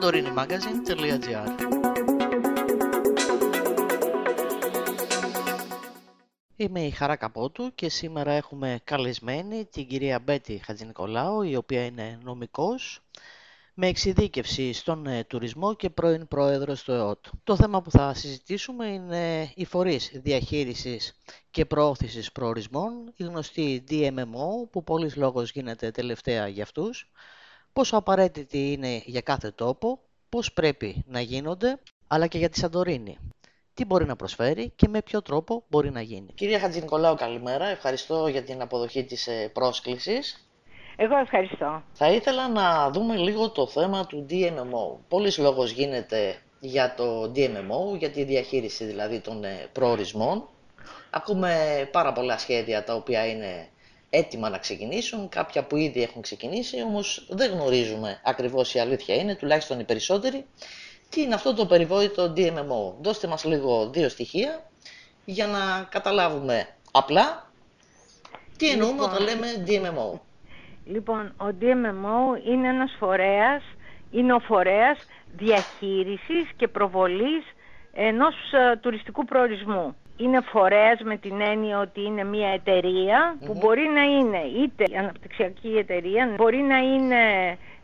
santorinimagazine.gr Είμαι η Χαρά Καπότου και σήμερα έχουμε καλεσμένη την κυρία Μπέτη Χατζηνικολάου, η οποία είναι νομικός, με εξειδίκευση στον ε, τουρισμό και πρώην πρόεδρος του ΕΟΤ. Το θέμα που θα συζητήσουμε είναι οι φορείς διαχείρισης και προώθησης προορισμών, η γνωστή DMMO, που πολλής λόγος γίνεται τελευταία για αυτούς, πόσο απαραίτητη είναι για κάθε τόπο, πώς πρέπει να γίνονται, αλλά και για τη Σαντορίνη. Τι μπορεί να προσφέρει και με ποιο τρόπο μπορεί να γίνει. Κυρία Χατζηνικολάου, καλημέρα. Ευχαριστώ για την αποδοχή της ε, πρόσκλησης. Εγώ ευχαριστώ. Θα ήθελα να δούμε λίγο το θέμα του DMMO. Πολλής λόγος γίνεται για το DMMO, για τη διαχείριση δηλαδή των ε, προορισμών. Ακούμε πάρα πολλά σχέδια τα οποία είναι έτοιμα να ξεκινήσουν, κάποια που ήδη έχουν ξεκινήσει, όμως δεν γνωρίζουμε ακριβώς η αλήθεια είναι, τουλάχιστον οι περισσότεροι, τι είναι αυτό το περιβόητο DMMO. Δώστε μας λίγο δύο στοιχεία για να καταλάβουμε απλά τι εννοούμε λοιπόν, όταν λέμε DMMO. Λοιπόν, ο DMMO είναι ένας φορέας, είναι ο φορέας διαχείρισης και προβολής ενός ε, τουριστικού προορισμού. Είναι φορέας με την έννοια ότι είναι μια εταιρεια που μπορεί να είναι είτε αναπτυξιακή εταιρεία, μπορεί να είναι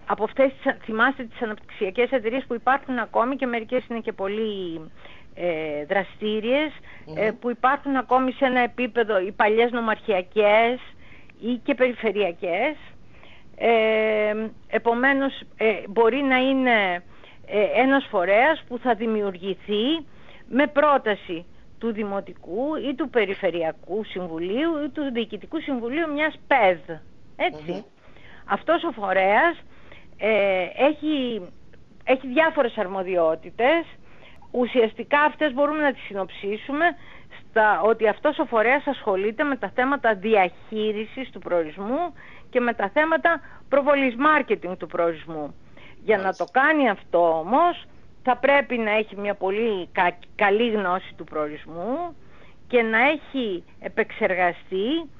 από αυτές, θυμάστε τις αναπτυξιακές εταιρείες που υπάρχουν ακόμη και μερικές είναι και πολύ ε, δραστηριες ε, που υπάρχουν ακόμη σε ένα επίπεδο οι παλιές νομαρχιακές ή και περιφερειακές. Ε, επομένως ε, μπορεί να είναι ε, ένας φορέας που θα δημιουργηθεί με πρόταση του Δημοτικού ή του Περιφερειακού Συμβουλίου ή του Διοικητικού Συμβουλίου μιας ΠΕΔ. ετσι Αυτός ο φορέας ε, έχει, έχει διάφορες αρμοδιότητες. Ουσιαστικά αυτές μπορούμε να τις συνοψίσουμε στα, ότι αυτός ο φορέας ασχολείται με τα θέματα διαχείρισης του προορισμού και με τα θέματα προβολής marketing του προορισμού. Για να το κάνει αυτό όμως θα πρέπει να έχει μια πολύ καλή γνώση του προορισμού και να έχει επεξεργαστεί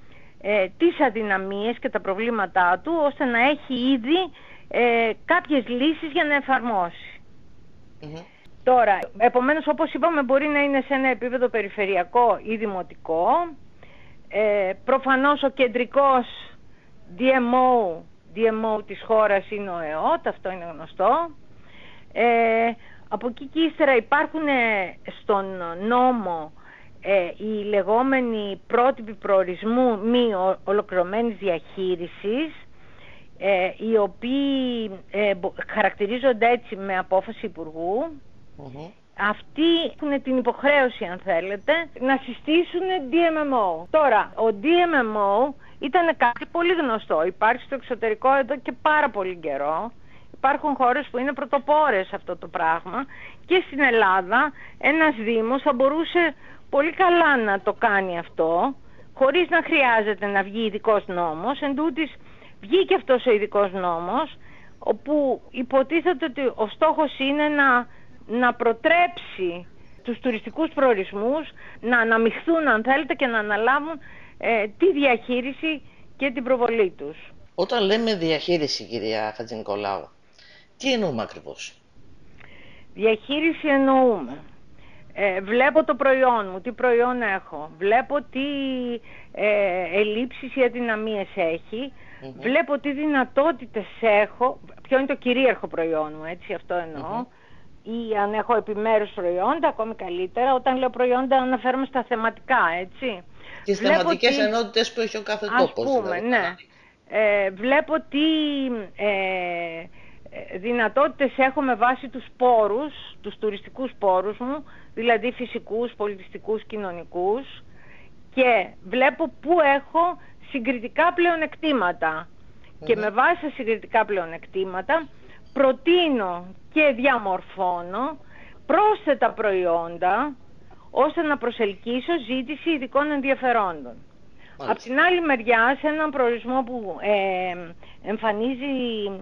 ε, τις αδυναμίες και τα προβλήματά του ώστε να έχει ήδη ε, κάποιες λύσεις για να εφαρμοσει Τώρα, επομένως όπως είπαμε μπορεί να είναι σε ένα επίπεδο περιφερειακό ή δημοτικό. Ε, προφανώς ο κεντρικός DMO, DMO της χώρας είναι ο ΕΟΤ, αυτό είναι γνωστό. Ε, από εκεί και ύστερα υπάρχουν ε, στον νόμο ε, οι λεγόμενοι πρότυποι προορισμού μη ολοκληρωμένης διαχείρισης ε, οι οποίοι ε, χαρακτηρίζονται έτσι με απόφαση Αυτοί έχουν την υποχρέωση, αν θέλετε, να συστήσουν DMMO. Τώρα, ο DMMO ήταν κάτι πολύ γνωστό. Υπάρχει στο εξωτερικό εδώ και πάρα πολύ καιρό. Υπάρχουν χώρες που είναι πρωτοπόρες αυτό το πράγμα και στην Ελλάδα ένας Δήμος θα μπορούσε πολύ καλά να το κάνει αυτό χωρίς να χρειάζεται να βγει ειδικός νόμος. Εν βγήκε αυτός ο ειδικός νόμος όπου υποτίθεται ότι ο στόχος είναι να, να προτρέψει τους τουριστικούς προορισμούς να αναμειχθούν αν θέλετε και να αναλάβουν ε, τη διαχείριση και την προβολή τους. Όταν λέμε διαχείριση κυρία Χατζηνικολάου, τι εννοούμε ακριβώς; Διαχείριση εννοούμε. Ε, βλέπω το προϊόν μου, τι προϊόν έχω, βλέπω τι ε, ελλείψεις ή αδυναμίες έχει, Βλέπω τι δυνατότητες έχω, ποιο είναι το κυρίαρχο προϊόν μου, έτσι αυτό Ή αν έχω επιμέρους προϊόντα, ακόμη καλύτερα. Όταν λέω προϊόντα αναφέρομαι στα θεματικά, έτσι. Τις βλέπω θεματικές τι... ενότητες που έχει ο κάθε Ας πούμε, δηλαδή. ναι. Ε, βλέπω τι ε, δυνατότητες έχω με βάση τους πόρους, τους τουριστικούς πόρους μου, δηλαδή φυσικούς, πολιτιστικούς, κοινωνικούς και βλέπω πού έχω συγκριτικά Και με βάση τα συγκριτικά πλεονεκτήματα προτείνω και διαμορφώνω πρόσθετα προϊόντα ώστε να προσελκύσω ζήτηση ειδικών ενδιαφερόντων. Από την άλλη μεριά, σε έναν προορισμό που ε, εμφανίζει ε,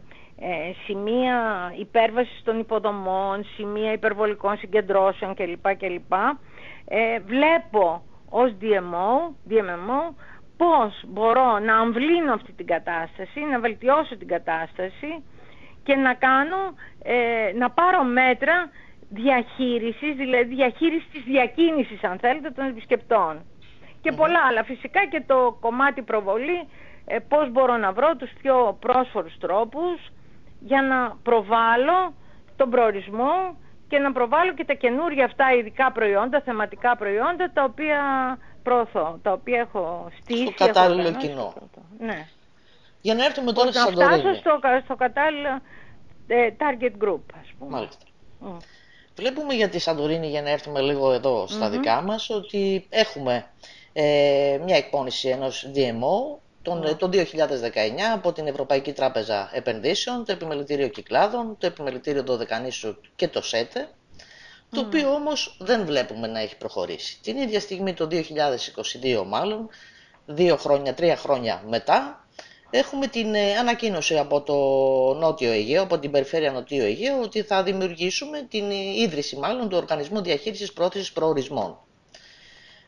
σημεία υπέρβασης των υποδομών, σημεία υπερβολικών συγκεντρώσεων κλπ. κλπ ε, βλέπω ως DMO, DMMO πώς μπορώ να αμβλύνω αυτή την κατάσταση, να βελτιώσω την κατάσταση και να κάνω, ε, να πάρω μέτρα διαχείρισης, δηλαδή διαχείρισης της διακίνησης αν θέλετε των επισκεπτών. Και πολλά άλλα. Φυσικά και το κομμάτι προβολή, ε, πώς μπορώ να βρω τους πιο πρόσφορους τρόπους για να προβάλλω τον προορισμό και να προβάλλω και τα καινούργια αυτά ειδικά προϊόντα, θεματικά προϊόντα, τα οποία προωθώ, τα οποία έχω στήσει. Στο κατάλληλο κοινό. Ναι. Για να έρθουμε τώρα στη Σαντορίνη. Να φτάσω στο, στο κατάλληλο ε, target group, ας πούμε. Μάλιστα. Βλέπουμε για τη Σαντορίνη, για να έρθουμε λίγο εδώ στα δικά μας, ότι έχουμε ε, μια εκπόνηση ενός DMO τον, mm. το 2019 από την Ευρωπαϊκή Τράπεζα Επενδύσεων, το Επιμελητήριο Κυκλάδων, το Επιμελητήριο Δωδεκανήσου και το ΣΕΤΕ, το οποίο όμως δεν βλέπουμε να έχει προχωρήσει. Την ίδια στιγμή το 2022 μάλλον, δύο χρόνια, τρία χρόνια μετά, έχουμε την ε, ανακοίνωση από το Νότιο Αιγαίο, από την Περιφέρεια Νοτιού Αιγαίου, ότι θα δημιουργήσουμε την ε, ίδρυση μάλλον του Οργανισμού Διαχείρισης Πρόθεσης Προορισμών.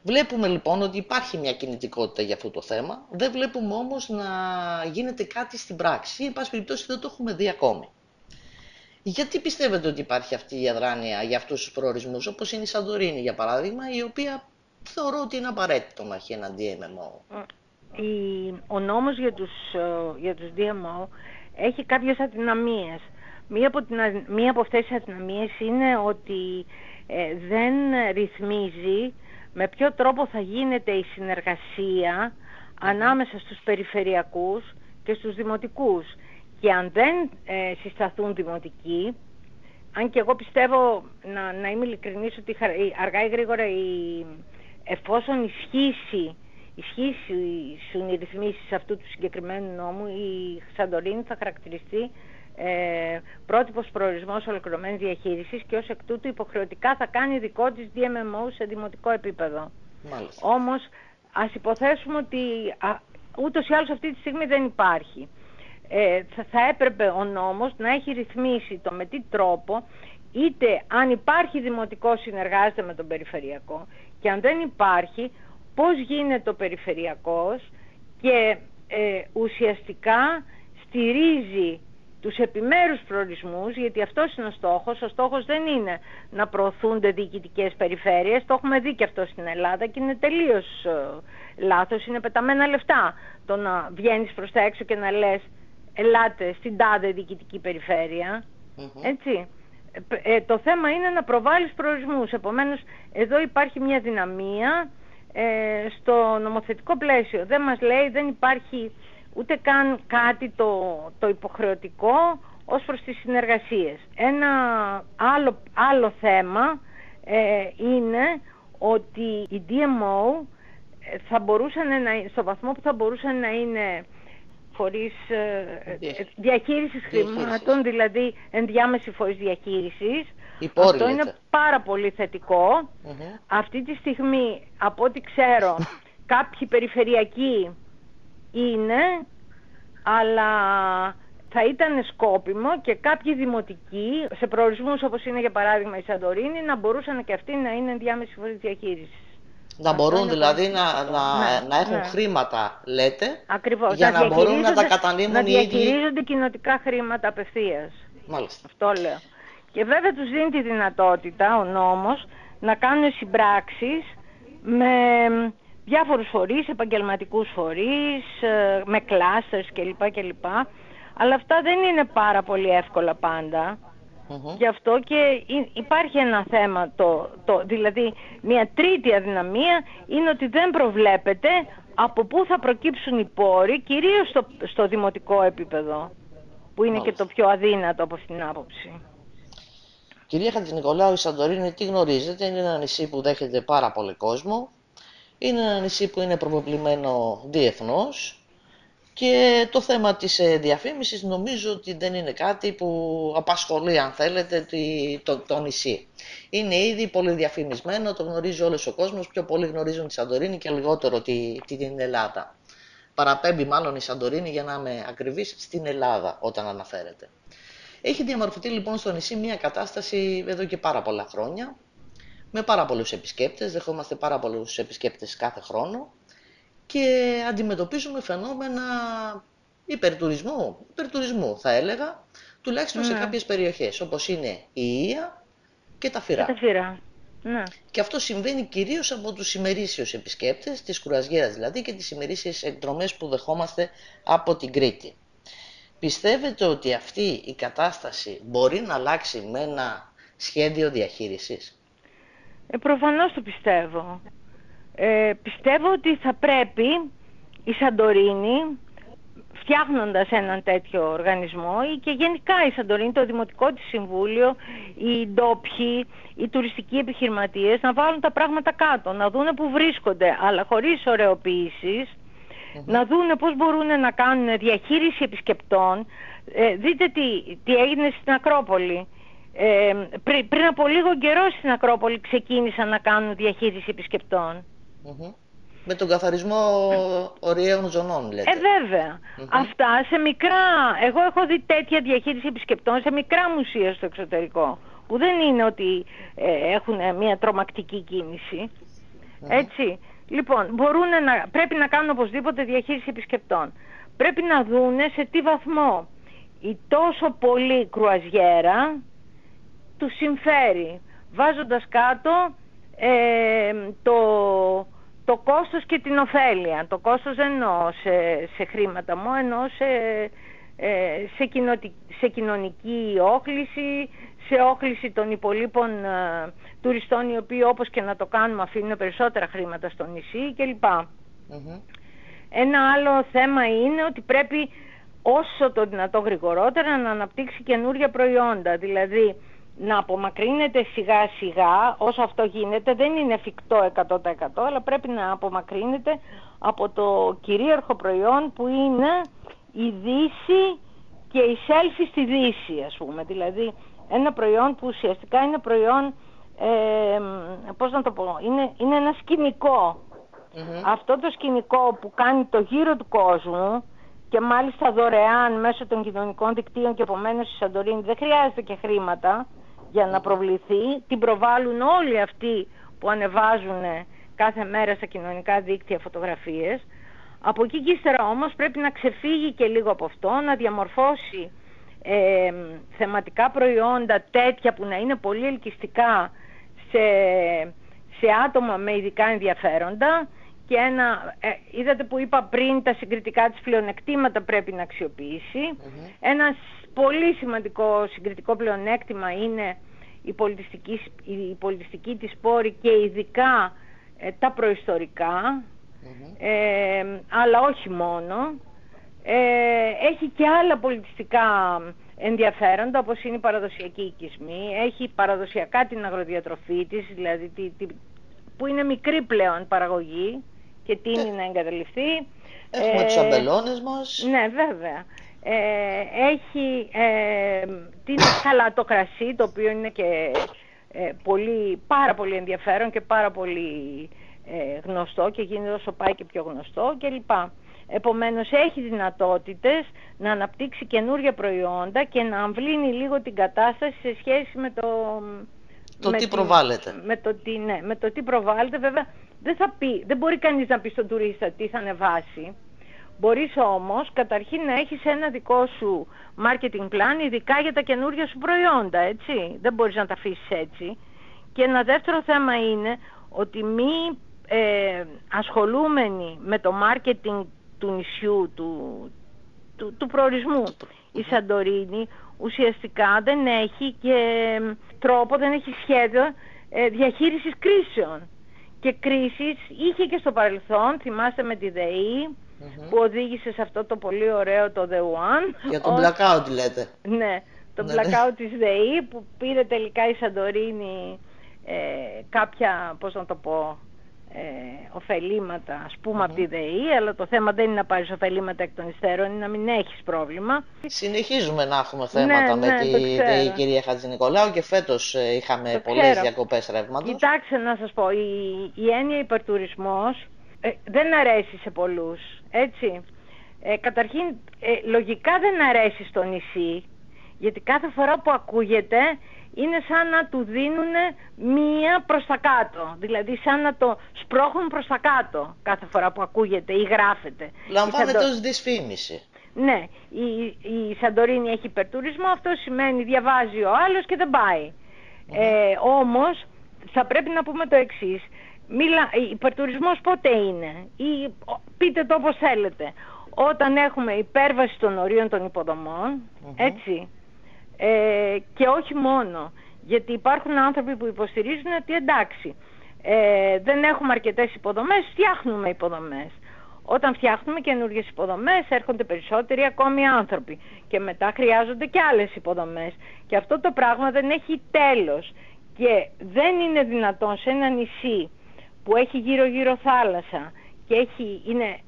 Βλέπουμε λοιπόν ότι υπάρχει μια κινητικότητα για αυτό το θέμα, δεν βλέπουμε όμως να γίνεται κάτι στην πράξη ή εν πάση περιπτώσει δεν το έχουμε δει ακόμη. Γιατί πιστεύετε ότι υπάρχει αυτή η αδράνεια για αυτούς τους προορισμούς, όπως είναι η Σαντορίνη για παράδειγμα, η οποία θεωρώ ότι είναι απαραίτητο να έχει ένα DMO. Ο νόμος για τους, ε, για τους DMO έχει κάποιες αδυναμίες. Μία από, την, μία από αυτές τις αδυναμίες είναι ότι ε, δεν ρυθμίζει με ποιο τρόπο θα γίνεται η συνεργασία ανάμεσα στους περιφερειακούς και στους δημοτικούς; Και αν δεν ε, συσταθούν δημοτικοί, αν και εγώ πιστεύω, να, να είμαι ειλικρινής, ότι αργά ή γρήγορα η, εφόσον ισχύσει, ισχύσουν οι ρυθμίσεις αυτού του συγκεκριμένου νόμου, η Σαντορίνη θα χαρακτηριστεί ε, πρότυπος προορισμός ολοκληρωμένης διαχείρισης και ως εκ τούτου υποχρεωτικά θα κάνει δικό της DMMO σε δημοτικό επίπεδο. Μάλιστα. Όμως ας υποθέσουμε ότι α, ούτως ή άλλως αυτή τη στιγμή δεν υπάρχει. Ε, θα, θα έπρεπε ο νόμος να έχει ρυθμίσει το με τι τρόπο είτε αν υπάρχει δημοτικό συνεργάζεται με τον περιφερειακό και αν δεν υπάρχει πώς γίνεται ο περιφερειακός και ε, ουσιαστικά στηρίζει τους επιμέρους προορισμούς, γιατί αυτός είναι ο στόχος. Ο στόχος δεν είναι να προωθούνται διοικητικές περιφέρειες, το έχουμε δει και αυτό στην Ελλάδα και είναι τελείως ε, λάθος, είναι πεταμένα λεφτά το να βγαίνεις προς τα έξω και να λες ελάτε στην τάδε διοικητική έτσι. Ε, το θέμα είναι να προβάλλεις προορισμούς, επομένως εδώ υπάρχει μια δυναμία ε, στο νομοθετικό πλαίσιο. Δεν μας λέει, δεν υπάρχει ούτε καν κάτι το, το υποχρεωτικό ως προς τις συνεργασίες. Ένα άλλο, άλλο θέμα ε, είναι ότι η DMO ε, θα μπορούσαν να, στο βαθμό που θα μπορούσαν να είναι φορείς ε, διαχείρισης χρημάτων, δηλαδή ενδιάμεση φορείς διαχείρισης. Αυτό είναι πάρα πολύ Αυτή τη στιγμή, από ό,τι ξέρω, κάποιοι περιφερειακοί είναι, αλλά θα ήταν σκόπιμο και κάποιοι δημοτικοί, σε προορισμούς όπως είναι για παράδειγμα η Σαντορίνη, να μπορούσαν και αυτοί να είναι ενδιάμεση φορή διαχείρισης. Να μπορούν δηλαδή να, να, ναι, να έχουν ναι. χρήματα, λέτε, Ακριβώς, για να, μπορούν να τα κατανείμουν να οι ίδιοι. Να διαχειρίζονται κοινοτικά χρήματα απευθείας. Μάλιστα. Αυτό λέω. Και βέβαια τους δίνει τη δυνατότητα ο νόμος να κάνουν συμπράξεις με διάφορους φορείς, επαγγελματικούς φορείς, ε, με κλάστερς κλπ. κλπ. Αλλά αυτά δεν είναι πάρα πολύ εύκολα πάντα. Γι' αυτό και υπάρχει ένα θέμα, το, το, δηλαδή μια τρίτη αδυναμία είναι ότι δεν προβλέπεται από πού θα προκύψουν οι πόροι, κυρίως στο, στο δημοτικό επίπεδο, που είναι και το πιο αδύνατο από αυτήν την άποψη. Κυρία Χατζηνικολάου, η Σαντορίνη τι γνωρίζετε, είναι ένα νησί που δέχεται πάρα πολύ κόσμο, είναι ένα νησί που είναι προβεβλημένο διεθνώς και το θέμα της ε, διαφήμισης νομίζω ότι δεν είναι κάτι που απασχολεί αν θέλετε το, το νησί. Είναι ήδη πολύ διαφημισμένο, το γνωρίζει όλος ο κόσμος, πιο πολύ γνωρίζουν τη Σαντορίνη και λιγότερο τη, την Ελλάδα. Παραπέμπει μάλλον η Σαντορίνη για να είμαι ακριβής στην Ελλάδα όταν αναφέρεται. Έχει διαμορφωθεί λοιπόν στο νησί μια κατάσταση εδώ και πάρα πολλά χρόνια με πάρα πολλούς επισκέπτες, δεχόμαστε πάρα πολλούς επισκέπτες κάθε χρόνο και αντιμετωπίζουμε φαινόμενα υπερτουρισμού, υπερτουρισμού θα έλεγα, τουλάχιστον σε Ναι. κάποιες περιοχές, όπως είναι η Ία και τα Φυρά. Και τα φυρά. Ναι. Και αυτό συμβαίνει κυρίως από τους ημερήσιους επισκέπτες, της κουραζιέρας δηλαδή και τις ημερήσιες εκδρομές που δεχόμαστε από την Κρήτη. Πιστεύετε ότι αυτή η κατάσταση μπορεί να αλλάξει με ένα σχέδιο διαχείρισης; Ε, προφανώς το πιστεύω. Ε, πιστεύω ότι θα πρέπει η Σαντορίνη, φτιάχνοντας έναν τέτοιο οργανισμό ή και γενικά η Σαντορίνη, το Δημοτικό της Συμβούλιο, οι ντόπιοι, οι τουριστικοί επιχειρηματίες να βάλουν τα πράγματα κάτω, να δούνε που βρίσκονται, αλλά χωρίς ωρεοποιήσεις, να δούνε πώς μπορούν να κάνουν διαχείριση επισκεπτών. Ε, δείτε τι, τι έγινε στην Ακρόπολη. Ε, πρι- πριν από λίγο καιρό στην Ακρόπολη ξεκίνησαν να κάνουν διαχείριση επισκεπτών. Μμμ. Με τον καθαρισμό ωριαίων ζωνών λέτε. Ε, βέβαια. Αυτά σε μικρά. Εγώ έχω δει τέτοια διαχείριση επισκεπτών σε μικρά μουσεία στο εξωτερικό. Που δεν είναι ότι ε, έχουν μια τρομακτική κίνηση. Έτσι. Λοιπόν, μπορούν να, πρέπει να κάνουν οπωσδήποτε διαχείριση επισκεπτών. Πρέπει να δούνε σε τι βαθμό η τόσο πολύ κρουαζιέρα του συμφέρει. Βάζοντας κάτω ε, το, το κόστος και την ωφέλεια. Το κόστος δεν εννοώ σε, σε χρήματα μου, εννοώ σε, ε, σε, κοινωτι- σε κοινωνική όχληση, σε όχληση των υπολείπων ε, τουριστών οι οποίοι όπως και να το κάνουμε αφήνουν περισσότερα χρήματα στο νησί κλπ. Μμμ. Ένα άλλο θέμα είναι ότι πρέπει όσο το δυνατό γρηγορότερα να αναπτύξει καινούργια προϊόντα. Δηλαδή να απομακρύνεται σιγά σιγά όσο αυτό γίνεται. Δεν είναι εφικτό 100% αλλά πρέπει να απομακρύνεται από το κυρίαρχο προϊόν που είναι η Δύση και η selfie στη Δύση ας πούμε. Δηλαδή ένα προϊόν που ουσιαστικά είναι προϊόν, ε, πώς να το πω, είναι, είναι ένα σκηνικό. Μμμ. Αυτό το σκηνικό που κάνει το γύρο του κόσμου και μάλιστα δωρεάν μέσω των κοινωνικών δικτύων και επομένως η Σαντορίνη δεν χρειάζεται και χρήματα για να προβληθεί. Την προβάλλουν όλοι αυτοί που ανεβάζουν κάθε μέρα στα κοινωνικά δίκτυα φωτογραφίες. Από εκεί και ύστερα όμως πρέπει να ξεφύγει και λίγο από αυτό, να διαμορφώσει ε, θεματικά προϊόντα τέτοια που να είναι πολύ ελκυστικά σε, σε άτομα με ειδικά ενδιαφέροντα και ένα, ε, είδατε που είπα πριν τα συγκριτικά της πλεονεκτήματα πρέπει να αξιοποιήσει. Ένα σ- πολύ σημαντικό συγκριτικό πλεονέκτημα είναι η πολιτιστική, σ- η πολιτιστική της πόρη και ειδικά ε, τα προϊστορικά, ε, αλλά όχι μόνο. Ε, έχει και άλλα πολιτιστικά ενδιαφέροντα όπως είναι η παραδοσιακή οικισμή, έχει παραδοσιακά την αγροδιατροφή της, δηλαδή τη, τη- που είναι μικρή πλέον παραγωγή και τίνει να εγκαταλειφθεί. Έχουμε Ε, τους αμπελώνες μας. ναι, βέβαια. Ε, έχει ε, την χαλατό κρασί, το οποίο είναι και ε, πολύ, πάρα πολύ ενδιαφέρον και πάρα πολύ ε, γνωστό και γίνεται όσο πάει και πιο γνωστό κλπ. Επομένως έχει δυνατότητες να αναπτύξει καινούργια προϊόντα και να αμβλύνει λίγο την κατάσταση σε σχέση με το... Το με τι την- προβάλλεται. Με το, τι, ναι, με το τι προβάλλεται βέβαια δεν θα πει, δεν μπορεί κανείς να πει στον τουρίστα τι θα ανεβάσει. Μπορείς όμως καταρχήν να έχεις ένα δικό σου marketing plan ειδικά για τα καινούργια σου προϊόντα, έτσι. Δεν μπορείς να τα αφήσεις έτσι. Και ένα δεύτερο θέμα είναι ότι μη ε, ασχολούμενοι με το marketing του νησιού, του, του, του προορισμού. Η Σαντορίνη ουσιαστικά δεν έχει και τρόπο, δεν έχει σχέδιο ε, διαχείρισης κρίσεων. Και κρίσεις είχε και στο παρελθόν, θυμάστε με τη ΔΕΗ, που οδήγησε σε αυτό το πολύ ωραίο το The One. Για τον ως- blackout λέτε. ναι, το Ναι, ναι. blackout της ΔΕΗ που πήρε τελικά η Σαντορίνη ε, κάποια, πώς να το πω, ε, ωφελήματα ας πούμε από τη ΔΕΗ, αλλά το θέμα δεν είναι να πάρεις ωφελήματα εκ των υστέρων, είναι να μην έχεις πρόβλημα. Συνεχίζουμε να έχουμε θέματα Ναι, με ναι, τη το ξέρω. ΔΕΗ, κυρία Χατζηνικολάου και φέτος ε, είχαμε Το πολλές ξέρω. διακοπές ρεύματος. Κοιτάξτε να σας πω, η, η έννοια υπερτουρισμός ε, δεν αρέσει σε πολλούς, έτσι. Ε, καταρχήν, ε, λογικά δεν αρέσει στο νησί, γιατί κάθε φορά που ακούγεται είναι σαν να του δίνουν μία προς τα κάτω. Δηλαδή σαν να το σπρώχνουν προς τα κάτω κάθε φορά που ακούγεται ή γράφεται. Λαμβάνεται Η Σαντο- ως δυσφήμιση. Ναι, η, η Σαντορίνη έχει υπερτουρισμό, αυτό σημαίνει διαβάζει ο άλλος και δεν πάει. Ε, όμως θα πρέπει να πούμε το εξής. Μιλά, υπερτουρισμός πότε είναι; Ή πείτε το όπως θέλετε. Όταν έχουμε υπέρβαση των ορίων των υποδομων έτσι, ε, και όχι μόνο. Γιατί υπάρχουν άνθρωποι που υποστηρίζουν ότι εντάξει, ε, δεν έχουμε αρκετές υποδομές, φτιάχνουμε υποδομές. Όταν φτιάχνουμε καινούργιες υποδομές έρχονται περισσότεροι ακόμη άνθρωποι και μετά χρειάζονται και άλλες υποδομές. Και αυτό το πράγμα δεν έχει τέλος και δεν είναι δυνατόν σε ένα νησί που έχει γύρω γύρω θάλασσα και έχει, είναι,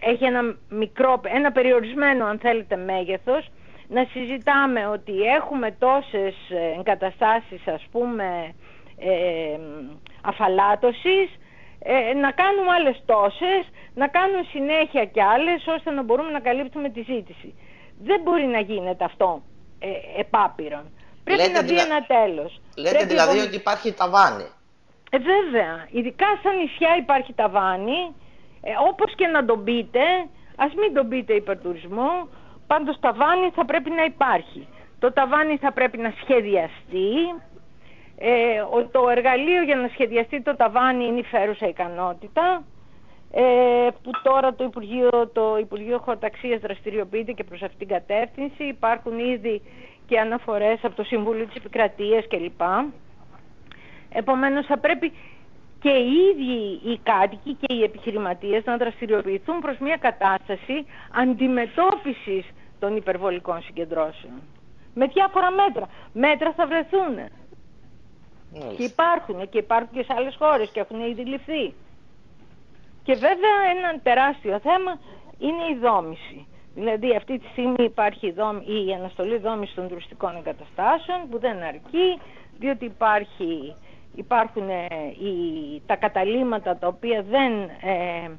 έχει ένα μικρό, ένα περιορισμένο αν θέλετε μέγεθος να συζητάμε ότι έχουμε τόσες ε, εγκαταστάσεις ας πούμε ε, αφαλάτωσης ε, να κάνουμε άλλες τόσες, να κάνουμε συνέχεια κι άλλες ώστε να μπορούμε να καλύπτουμε τη ζήτηση. Δεν μπορεί να γίνεται αυτό ε, επάπειρον. Πρέπει λέτε να μπει ένα τέλος. Λέτε δηλαδή ότι υπάρχει ταβάνι. Ε, βέβαια. Ειδικά σαν νησιά υπάρχει ταβάνι. Ε, όπως και να τον πείτε, ας μην τον πείτε υπερτουρισμό, πάντως ταβάνι θα πρέπει να υπάρχει. Το ταβάνι θα πρέπει να σχεδιαστεί, ε, το εργαλείο για να σχεδιαστεί το ταβάνι είναι η φέρουσα ικανότητα ε, που τώρα το Υπουργείο, το Υπουργείο Χορταξίας δραστηριοποιείται και προς αυτήν την κατεύθυνση. Υπάρχουν ήδη και αναφορές από το Συμβούλιο της Επικρατείας κλπ. Επομένως θα πρέπει και οι ίδιοι οι κάτοικοι και οι επιχειρηματίες να δραστηριοποιηθούν προς μια κατάσταση αντιμετώπισης των υπερβολικών συγκεντρώσεων. Με διάφορα μέτρα. Μέτρα θα βρεθούν. Και υπάρχουν και υπάρχουν και σε άλλες χώρες και έχουν ήδη ληφθεί. Και βέβαια ένα τεράστιο θέμα είναι η δόμηση. Δηλαδή αυτή τη στιγμή υπάρχει η, η αναστολή δόμησης των τουριστικών εγκαταστάσεων που δεν αρκεί διότι υπάρχει, υπάρχουν ε, τα καταλήμματα τα οποία δεν, ε,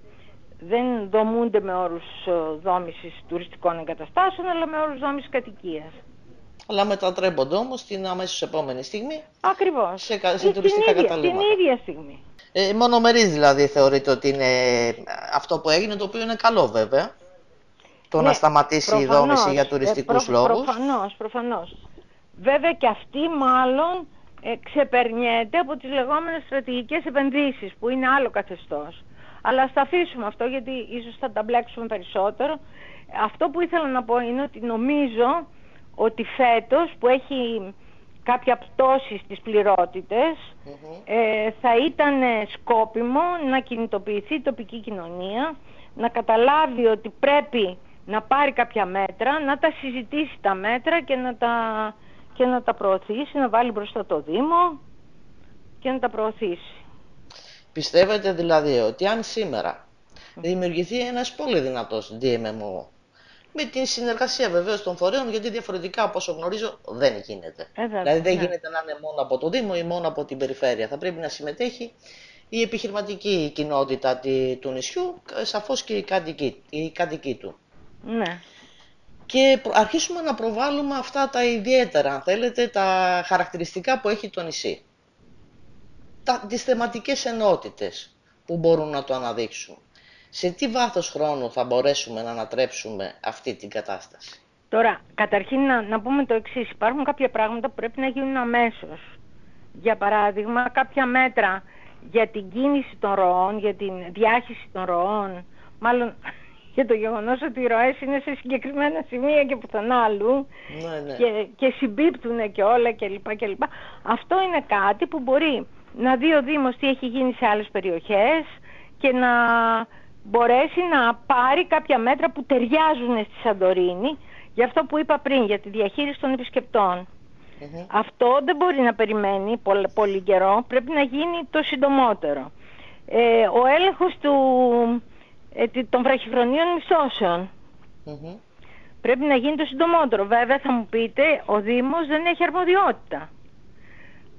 δεν δομούνται με όρους ε, δόμησης τουριστικών εγκαταστάσεων αλλά με όρους δόμησης κατοικίας αλλά μετατρέπονται όμως την αμέσως επόμενη στιγμή Ακριβώς. σε, σε τουριστικά ίδια, καταλήμματα. Την ίδια στιγμή. Ε, μονομερής δηλαδή θεωρείτε ότι είναι αυτό που έγινε, το οποίο είναι καλό βέβαια, το ναι, να σταματήσει η δόμηση για τουριστικούς ε, προ, λόγους. Προφανώς, προφανώς. Βέβαια και αυτή μάλλον ε, ξεπερνιέται από τις λεγόμενες στρατηγικές επενδύσεις που είναι άλλο καθεστώς. Αλλά ας τα αφήσουμε αυτό γιατί ίσως θα τα μπλέξουμε περισσότερο. Αυτό που ήθελα να πω είναι ότι νομίζω ότι φέτος που έχει κάποια πτώση στις πληροτητες ε, θα ήταν σκόπιμο να κινητοποιηθεί η τοπική κοινωνία, να καταλάβει ότι πρέπει να πάρει κάποια μέτρα, να τα συζητήσει τα μέτρα και να τα, και να τα προωθήσει, να βάλει μπροστά το Δήμο και να τα προωθήσει. Πιστεύετε δηλαδή ότι αν σήμερα δημιουργηθεί ένας πολύ δυνατός DMMO με την συνεργασία βεβαίως των φορέων, γιατί διαφορετικά από όσο γνωρίζω δεν γίνεται. Ε, δηλαδή δεν ναι. γίνεται να είναι μόνο από το Δήμο ή μόνο από την περιφέρεια. Θα πρέπει να συμμετέχει η επιχειρηματική κοινότητα του νησιού, σαφώς και η κατοική, η κατοική του. Ναι. Και αρχίσουμε να προβάλλουμε αυτά τα ιδιαίτερα, αν θέλετε, τα χαρακτηριστικά που έχει το νησί. Τα, τις θεματικές ενότητες που μπορούν να το αναδείξουν σε τι βάθος χρόνου θα μπορέσουμε να ανατρέψουμε αυτή την κατάσταση; Τώρα, καταρχήν να, να πούμε το εξής. Υπάρχουν κάποια πράγματα που πρέπει να γίνουν αμέσως. Για παράδειγμα, κάποια μέτρα για την κίνηση των ροών, για την διάχυση των ροών, μάλλον για το γεγονός ότι οι ροές είναι σε συγκεκριμένα σημεία και πουθενά αλλού ναι, ναι. και, και συμπίπτουν και όλα κλπ. Και Αυτό είναι κάτι που μπορεί να δει ο Δήμος τι έχει γίνει σε άλλες περιοχές και να μπορέσει να πάρει κάποια μέτρα που ταιριάζουν στη Σαντορίνη για αυτό που είπα πριν, για τη διαχείριση των επισκεπτων Αυτό δεν μπορεί να περιμένει πολύ, πολύ καιρό, πρέπει να γίνει το συντομότερο. Ε, ο έλεγχος του, ε, των βραχυχρονίων πρέπει να γίνει το συντομότερο. Βέβαια θα μου πείτε, ο Δήμος δεν έχει αρμοδιότητα.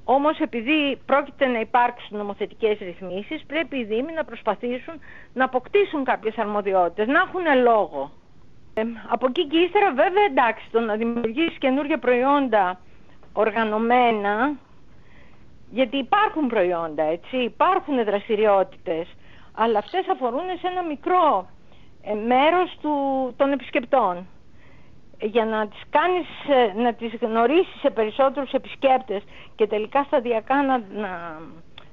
Όμως επειδή πρόκειται να υπάρξουν νομοθετικές ρυθμίσεις, πρέπει οι Δήμοι να προσπαθήσουν να αποκτήσουν κάποιες αρμοδιότητες, να έχουν λόγο. Ε, από εκεί και ύστερα βέβαια εντάξει, το να δημιουργήσει καινούργια προϊόντα οργανωμένα, γιατί υπάρχουν προϊόντα, έτσι, υπάρχουν δραστηριότητες, αλλά αυτές αφορούν σε ένα μικρό ε, μέρος του, των επισκεπτών. Για να τις κάνεις, ε, να τις γνωρίσεις σε περισσότερους επισκέπτες και τελικά σταδιακά να, να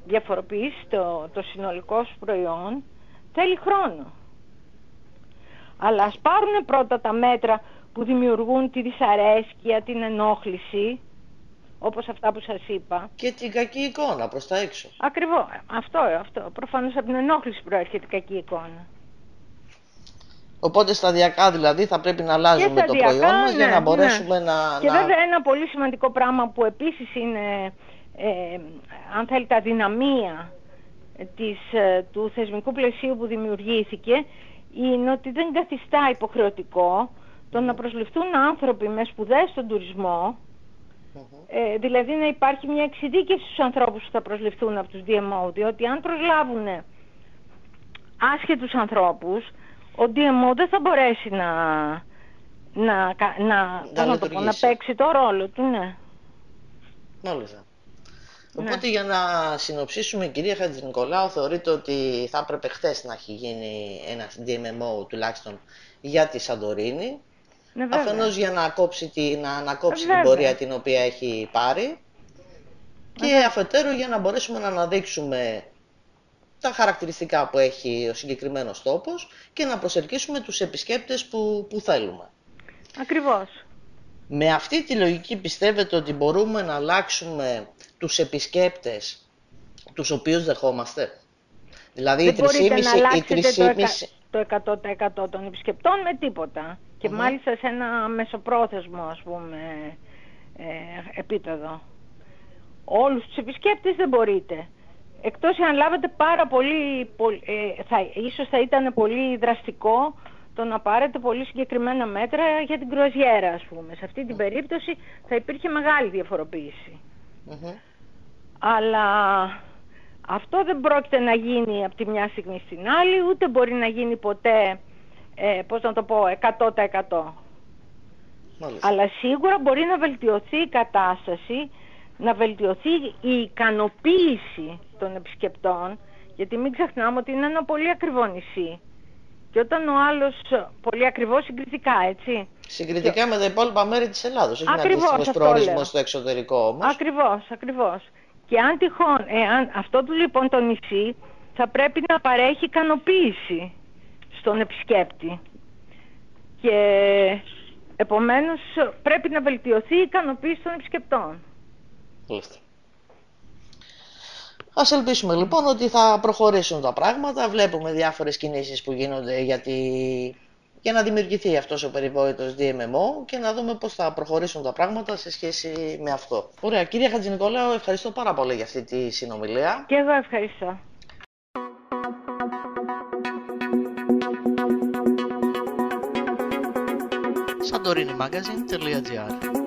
διαφοροποιήσεις το, το συνολικό σου προϊόν, θέλει χρόνο. Αλλά ας πάρουν πρώτα τα μέτρα που δημιουργούν τη δυσαρέσκεια, την ενόχληση, όπως αυτά που σας είπα. Και την κακή εικόνα προς τα έξω. Ακριβώς. Αυτό, αυτό. Προφανώς από την ενόχληση προέρχεται η κακή εικόνα. Οπότε σταδιακά δηλαδή θα πρέπει να αλλάζουμε το προϊόν μας για να ναι, μπορέσουμε ναι. να... Και βέβαια ένα πολύ σημαντικό πράγμα που επίσης είναι, ε, αν θέλετε, αδυναμία της, ε, του θεσμικού πλαισίου που δημιουργήθηκε είναι ότι δεν καθιστά υποχρεωτικό το να προσληφθούν άνθρωποι με σπουδές στον τουρισμό ε, δηλαδή να υπάρχει μια εξειδίκευση στους ανθρώπους που θα προσληφθούν από τους DMO, διότι αν προσλάβουν άσχετους ανθρώπους, ο DMO δεν θα μπορέσει να, να, να, να, το πω, να παίξει το ρόλο του, ναι. Μάλιστα. Ναι. Οπότε για να συνοψίσουμε, κυρία Χατζηνικολάου, θεωρείτε ότι θα έπρεπε χθες να έχει γίνει ένας DMMO τουλάχιστον για τη Σαντορίνη; Ναι, αφενός για να, κόψει τη, να ανακόψει την πορεία την οποία έχει πάρει και αφετέρου για να μπορέσουμε να αναδείξουμε τα χαρακτηριστικά που έχει ο συγκεκριμένος τόπος και να προσελκύσουμε τους επισκέπτες που, που θέλουμε. Ακριβώς. Με αυτή τη λογική πιστεύετε ότι μπορούμε να αλλάξουμε τους επισκέπτες τους οποίους δεχόμαστε; Δηλαδή Δεν μπορείτε να αλλάξετε το 100% των επισκεπτών με τίποτα και μάλιστα σε ένα μεσοπρόθεσμο ας πούμε ε, επίπεδο. Όλους τους επισκέπτες δεν μπορείτε. Εκτός αν λάβετε πάρα πολύ, ε, θα, ίσως θα ήταν πολύ δραστικό το να πάρετε πολύ συγκεκριμένα μέτρα για την κρουαζιέρα ας πούμε. Σε αυτή την περίπτωση θα υπήρχε μεγάλη διαφοροποίηση. Αλλά αυτό δεν πρόκειται να γίνει από τη μια στιγμή στην άλλη, ούτε μπορεί να γίνει ποτέ ε, πώς να το πω, 100%. Αλλά σίγουρα μπορεί να βελτιωθεί η κατάσταση, να βελτιωθεί η ικανοποίηση των επισκεπτών, γιατί μην ξεχνάμε ότι είναι ένα πολύ ακριβό νησί. Και όταν ο άλλος, πολύ ακριβό συγκριτικά, έτσι. Συγκριτικά με τα υπόλοιπα μέρη της Ελλάδος, όχι ακριβώς, ένα προορισμό στο εξωτερικό όμως. Ακριβώς, ακριβώς. Και αν τυχόν, εάν αυτό του λοιπόν το νησί θα πρέπει να παρέχει ικανοποίηση στον επισκέπτη. Και επομένως πρέπει να βελτιωθεί η ικανοποίηση των επισκεπτών. Λίστε. Ας ελπίσουμε λοιπόν ότι θα προχωρήσουν τα πράγματα. Βλέπουμε διάφορες κινήσεις που γίνονται γιατί... για να δημιουργηθεί αυτός ο περιβόητος DMMO και να δούμε πώς θα προχωρήσουν τα πράγματα σε σχέση με αυτό. Ωραία, κύριε Χατζηνικολάου, ευχαριστώ πάρα πολύ για αυτή τη συνομιλία. Και εγώ ευχαριστώ. Dorin Magazine.gr